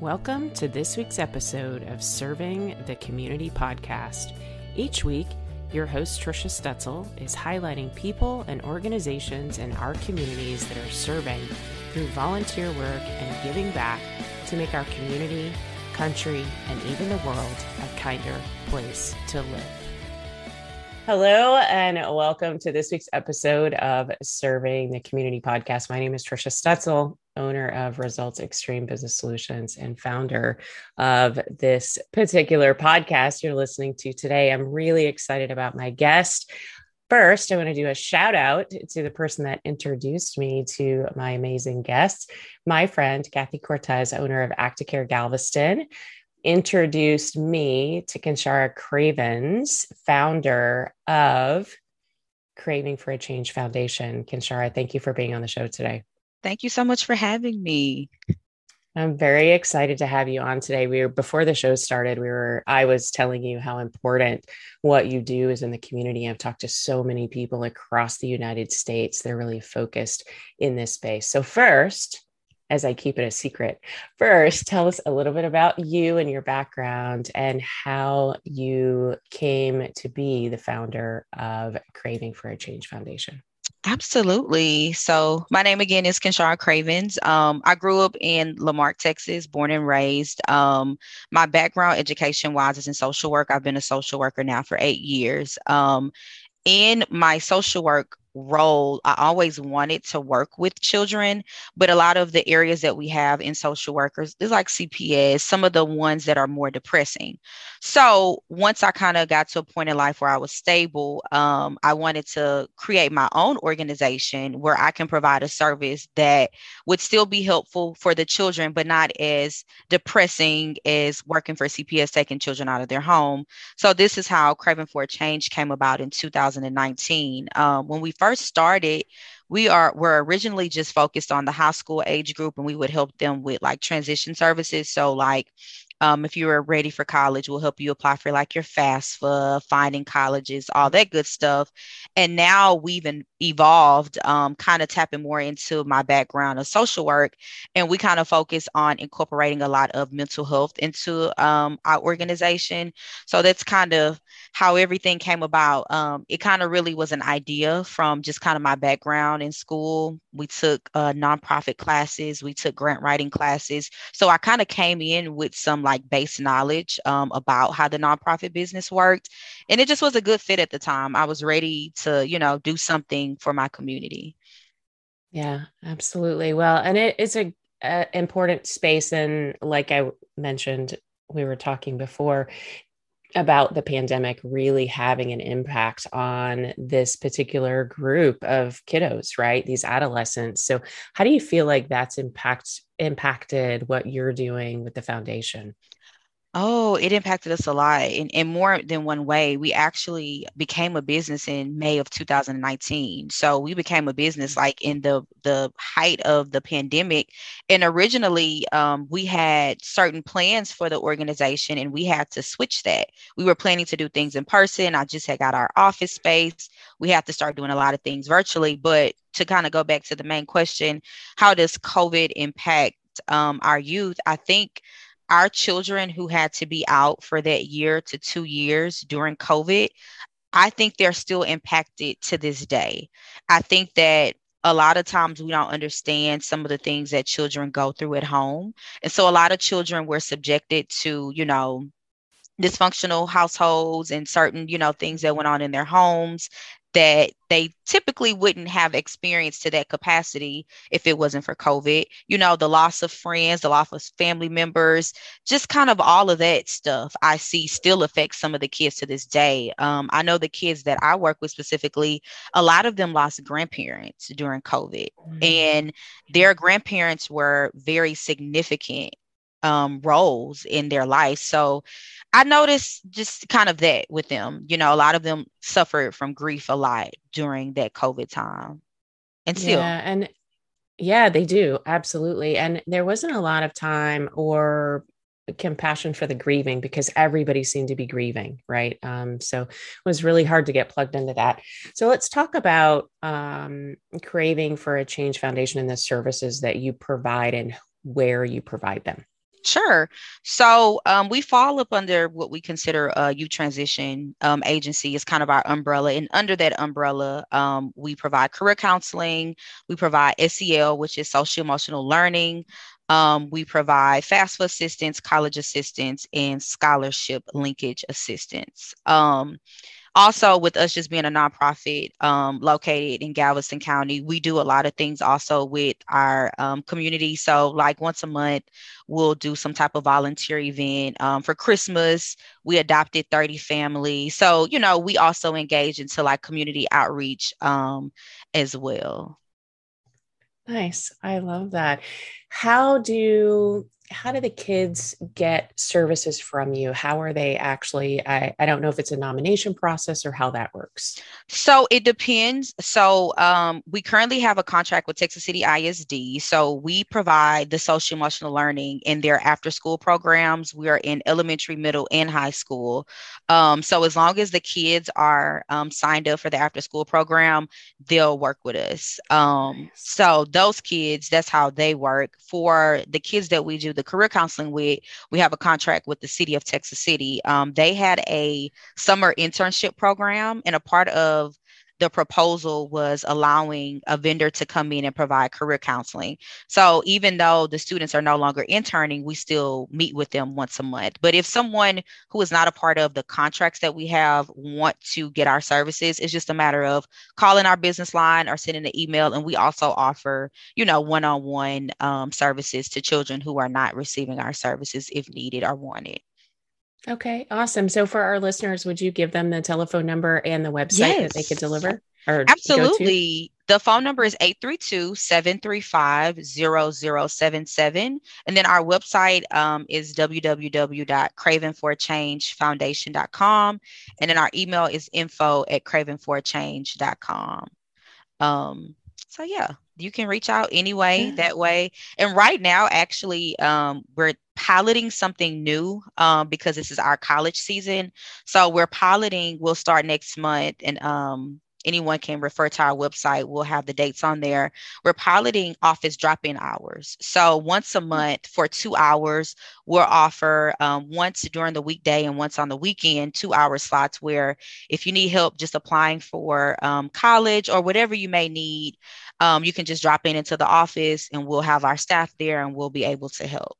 Welcome to this week's episode of Serving the Community podcast. Each week, your host, Trisha Stetzel, is highlighting people and organizations in our communities that are serving through volunteer work and giving back to make our community, country, and even the world a kinder place to live. Hello, and welcome to this week's episode of Serving the Community podcast. My name is Trisha Stetzel, owner of Results Extreme Business Solutions and founder of this particular podcast you're listening to today. I'm really excited about my guest. First, I want to do a shout out to the person that introduced me to my amazing guest, my friend, Kathy Cortez, owner of Acticare Galveston introduced me to Kenshara Cravens, founder of Craving for a Change Foundation. Kenshara, thank you for being on the show today. Thank you so much for having me. I'm very excited to have you on today. We were before the show started, we were I was telling you how important what you do is in the community. I've talked to so many people across the United States. They're really focused in this space. So first, as I keep it a secret. First, tell us a little bit about you and your background and how you came to be the founder of Craving for a Change Foundation. Absolutely. So, my name again is Kenshara Cravens. Um, I grew up in La Marque, Texas, born and raised. Um, my background, education wise, is in social work. I've been a social worker now for eight years. Um, in my social work role i always wanted to work with children but a lot of the areas that we have in social workers is like cps some of the ones that are more depressing. So once i kind of got to a point in life where i was stable um, i wanted to create my own organization where i can provide a service that would still be helpful for the children but not as depressing as working for cps taking children out of their home. So this is how craving for a change came about in 2019 um, when we first started, we are were originally just focused on the high school age group and we would help them with like transition services. So like um, if you are ready for college, we'll help you apply for like your FAFSA, finding colleges, all that good stuff. And now we've evolved, um, kind of tapping more into my background of social work. And we kind of focus on incorporating a lot of mental health into um, our organization. So that's kind of how everything came about. Um, it kind of really was an idea from just kind of my background in school. We took uh, nonprofit classes, we took grant writing classes. So I kind of came in with some like base knowledge um, about how the nonprofit business worked. And it just was a good fit at the time. I was ready to, you know, do something for my community. Yeah, absolutely. Well, and it, it's a, a important space. And like I mentioned, we were talking before, about the pandemic really having an impact on this particular group of kiddos right these adolescents so how do you feel like that's impact impacted what you're doing with the foundation Oh, it impacted us a lot in, in more than one way. We actually became a business in May of 2019. So we became a business like in the the height of the pandemic. And originally, um, we had certain plans for the organization, and we had to switch that. We were planning to do things in person. I just had got our office space. We had to start doing a lot of things virtually. But to kind of go back to the main question, how does COVID impact um, our youth? I think our children who had to be out for that year to two years during COVID, I think they're still impacted to this day. I think that a lot of times we don't understand some of the things that children go through at home. And so a lot of children were subjected to, you know, dysfunctional households and certain you know things that went on in their homes that they typically wouldn't have experienced to that capacity if it wasn't for COVID. You know, the loss of friends, the loss of family members, just kind of all of that stuff I see still affects some of the kids to this day. Um, I know the kids that I work with specifically, a lot of them lost grandparents during COVID, mm-hmm. and their grandparents were very significant um, roles in their life. So I noticed just kind of that with them. You know, a lot of them suffered from grief a lot during that COVID time. And still. Yeah, and yeah, they do. Absolutely. And there wasn't a lot of time or compassion for the grieving because everybody seemed to be grieving, right? Um, so it was really hard to get plugged into that. So let's talk about um, craving for a change foundation and the services that you provide and where you provide them. Sure. So um, we fall up under what we consider a youth transition um, agency is kind of our umbrella. And under that umbrella, um, we provide career counseling, we provide SEL, which is social emotional learning. Um, we provide FAFSA assistance, college assistance, and scholarship linkage assistance. Also with us just being a nonprofit um, located in galveston county we do a lot of things also with our um, community. So like once a month we'll do some type of volunteer event um, for christmas. We adopted 30 families so you know we also engage into like community outreach um, as well. Nice. I love that. How do how do the kids get services from you? How are they actually? I, I don't know if it's a nomination process or how that works. So it depends. So um, we currently have a contract with Texas City ISD. So we provide the social emotional learning in their after school programs. We are in elementary, middle, and high school. Um, so as long as the kids are um, signed up for the after school program, they'll work with us. Um, so those kids, that's how they work. For the kids that we do the career counseling with, we have a contract with the city of Texas City. Um, they had a summer internship program, and a part of the proposal was allowing a vendor to come in and provide career counseling. So even though the students are no longer interning, we still meet with them once a month. But if someone who is not a part of the contracts that we have want to get our services, it's just a matter of calling our business line or sending an email. And we also offer, you know, one-on-one um, services to children who are not receiving our services if needed or wanted. Okay, awesome. So for our listeners, would you give them the telephone number and the website yes. that they could deliver? Or Absolutely. The phone number is 832-735-0077. And then our website um, is www.cravenforchangefoundation.com. And then our email is info at cravenforchange.com. Um, so yeah, you can reach out anyway yeah. that way. And right now, actually, um, we're piloting something new um, because this is our college season. So we're piloting. We'll start next month, and um, anyone can refer to our website. We'll have the dates on there. We're piloting office drop in hours. So once a month for two hours, we'll offer um, once during the weekday and once on the weekend, two hour slots where if you need help just applying for um, college or whatever you may need, um, you can just drop in into the office and we'll have our staff there and we'll be able to help.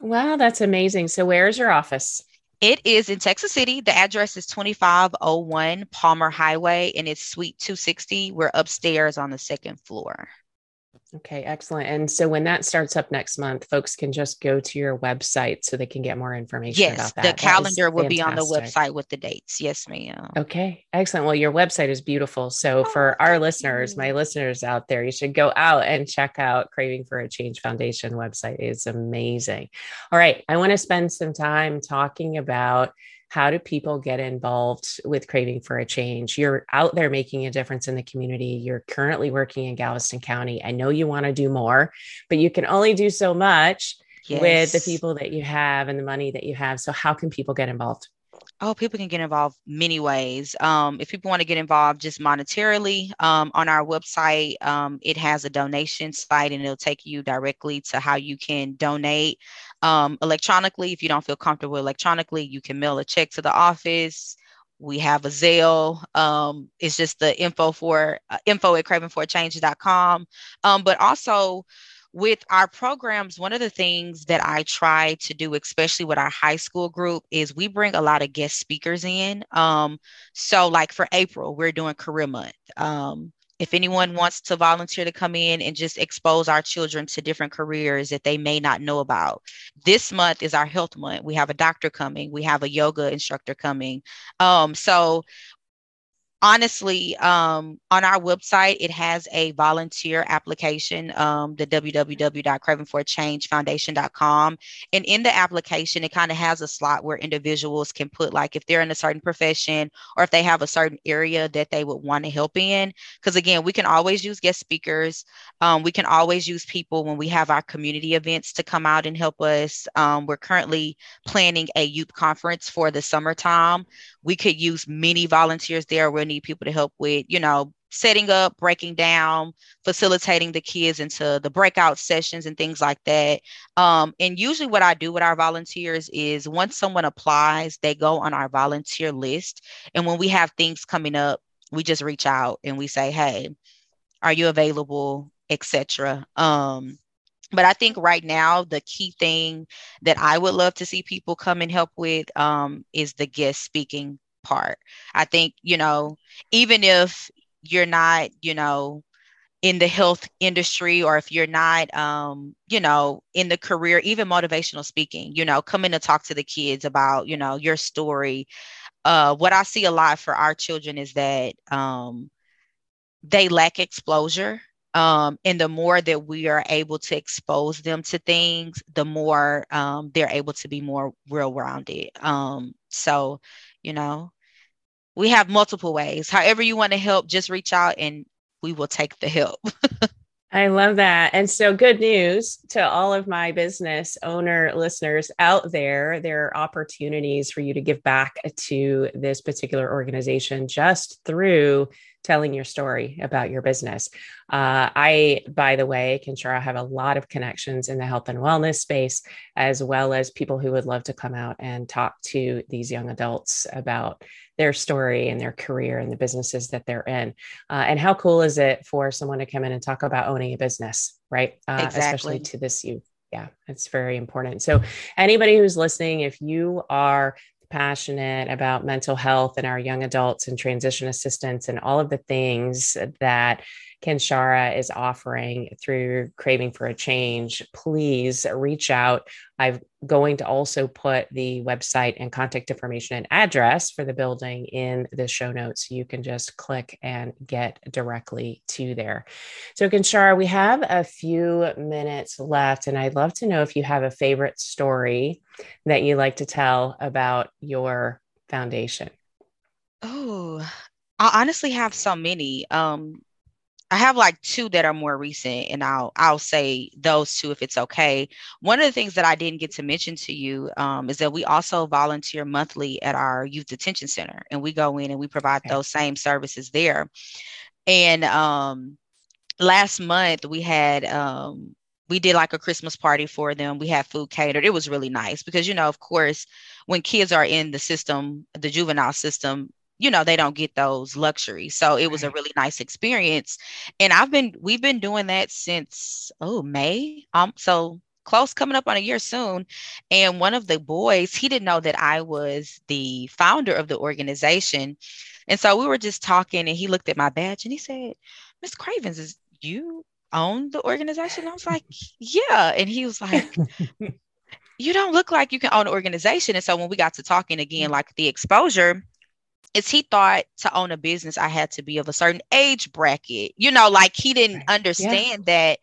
Wow, that's amazing. So, where's your office? It is in Texas City. The address is 2501 Palmer Highway and it's Suite 260. We're upstairs on the second floor. Okay, excellent. And so when that starts up next month, folks can just go to your website so they can get more information yes, about that. The calendar will be on the website with the dates. Yes, ma'am. Okay, excellent. Well, your website is beautiful. So oh, for our listeners, you. my listeners out there, you should go out and check out Craving for a Change Foundation website. It's amazing. All right, I want to spend some time talking about how do people get involved with craving for a change? You're out there making a difference in the community. You're currently working in galveston county. I know you want to do more but you can only do so much yes. with the people that you have and the money that you have. So how can people get involved Oh, people can get involved many ways. Um, if people want to get involved just monetarily, um, on our website, um, it has a donation site and it'll take you directly to how you can donate. Um, electronically, if you don't feel comfortable electronically, you can mail a check to the office. We have a Zelle. Um, it's just the info for uh, info at cravenforchange.com. Um, but also, with our programs, one of the things that I try to do, especially with our high school group, is we bring a lot of guest speakers in. Um, so, like for April, we're doing Career Month. Um, if anyone wants to volunteer to come in and just expose our children to different careers that they may not know about, this month is our health month. We have a doctor coming, we have a yoga instructor coming. Um, so honestly um, on our website it has a volunteer application um, the www.cravenforchangefoundation.com and in the application it kind of has a slot where individuals can put like if they're in a certain profession or if they have a certain area that they would want to help in. Because again we can always use guest speakers. Um, we can always use people when we have our community events to come out and help us. Um, we're currently planning a youth conference for the summertime. We could use many volunteers there. We're need people to help with, you know, setting up, breaking down, facilitating the kids into the breakout sessions and things like that. Um, and usually, what I do with our volunteers is once someone applies, they go on our volunteer list. And when we have things coming up, we just reach out and we say, "Hey, are you available?" Etc. Um, but I think right now the key thing that I would love to see people come and help with um, is the guest speaking part. I think you know even if you're not, you know, in the health industry or if you're not um, you know in the career even motivational speaking you know coming to talk to the kids about you know your story. Uh, what i see a lot for our children is that um, they lack exposure. Um, and the more that we are able to expose them to things the more um, they're able to be more real rounded um, so you know we have multiple ways. However, you want to help, just reach out and we will take the help. I love that. And so, good news to all of my business owner listeners out there. There are opportunities for you to give back to this particular organization just through telling your story about your business. Uh, I, by the way, Kenshara, have a lot of connections in the health and wellness space, as well as people who would love to come out and talk to these young adults about their story and their career and the businesses that they're in. Uh, and how cool is it for someone to come in and talk about owning a business, right? Uh, exactly. Especially to this youth. Yeah, it's very important. So, anybody who's listening, if you are passionate about mental health and our young adults and transition assistance and all of the things that Kenshara is offering through Craving for a Change, please reach out. I'm going to also put the website and contact information and address for the building in the show notes. You can just click and get directly to there. So, Kenshara, we have a few minutes left, and I'd love to know if you have a favorite story that you like to tell about your foundation. Oh, I honestly have so many. Um, I have like two that are more recent, and I'll I'll say those two if it's okay. One of the things that I didn't get to mention to you um, is that we also volunteer monthly at our youth detention center, and we go in and we provide okay. those same services there. And um, last month we had um, we did like a Christmas party for them. We had food catered. It was really nice because you know, of course, when kids are in the system, the juvenile system, you know they don't get those luxuries. So it was a really nice experience. And i've been we've been doing that since oh may? Um so close coming up on a year soon. And one of the boys he didn't know that i was the founder of the organization. And so we were just talking and he looked at my badge and he said miss cravens is you own the organization? I was like yeah. And he was like you don't look like you can own an organization. And so when we got to talking again like the exposure is he thought to own a business I had to be of a certain age bracket. You know, like he didn't understand yeah. that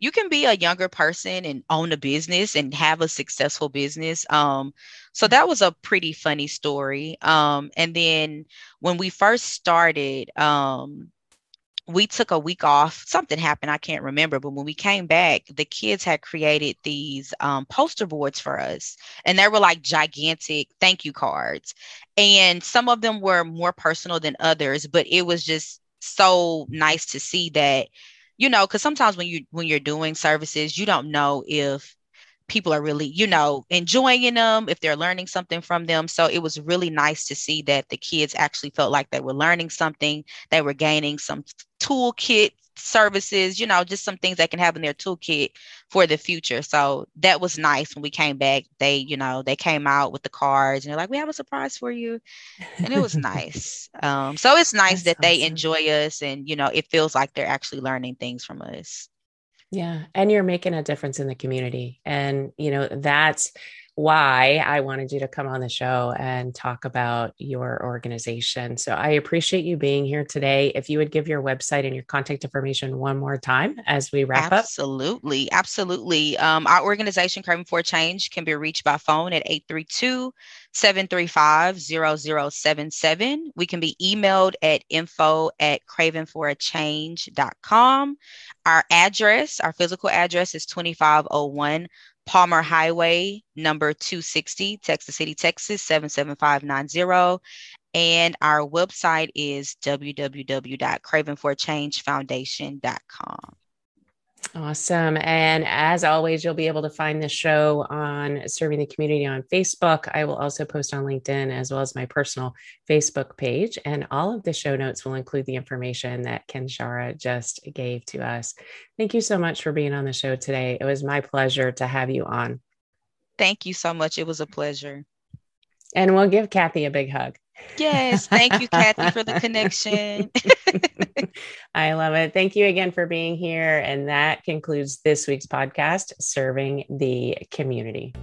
you can be a younger person and own a business and have a successful business. Um, so that was a pretty funny story. Um, and then when we first started, um, we took a week off. Something happened, I can't remember. But when we came back, the kids had created these um, poster boards for us, and they were like gigantic thank you cards. And some of them were more personal than others, but it was just so nice to see that, you know, because sometimes when you when you're doing services, you don't know if people are really, you know, enjoying them, if they're learning something from them. So it was really nice to see that the kids actually felt like they were learning something, they were gaining some toolkit services, you know, just some things they can have in their toolkit for the future. So that was nice when we came back. They, you know, they came out with the cards and they're like, we have a surprise for you. And it was nice. Um, so it's nice That's that awesome. they enjoy us and, you know, it feels like they're actually learning things from us. Yeah. And you're making a difference in the community. And, you know, that's why I wanted you to come on the show and talk about your organization. So I appreciate you being here today. If you would give your website and your contact information one more time as we wrap absolutely, up. Absolutely. Absolutely. Um, our organization, Craving for Change, can be reached by phone at 832 735 0077. We can be emailed at info at cravingforachange.com. Our address, our physical address is 2501 Palmer Highway, number 260, Texas City, Texas, 77590. And our website is www.cravenforchangefoundation.com. Awesome. And as always, you'll be able to find the show on Serving the Community on Facebook. I will also post on LinkedIn as well as my personal Facebook page. And all of the show notes will include the information that Kenshara just gave to us. Thank you so much for being on the show today. It was my pleasure to have you on. Thank you so much. It was a pleasure. And we'll give Kathy a big hug. Yes. Thank you, Kathy, for the connection. I love it. Thank you again for being here. And that concludes this week's podcast, Serving the Community.